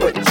but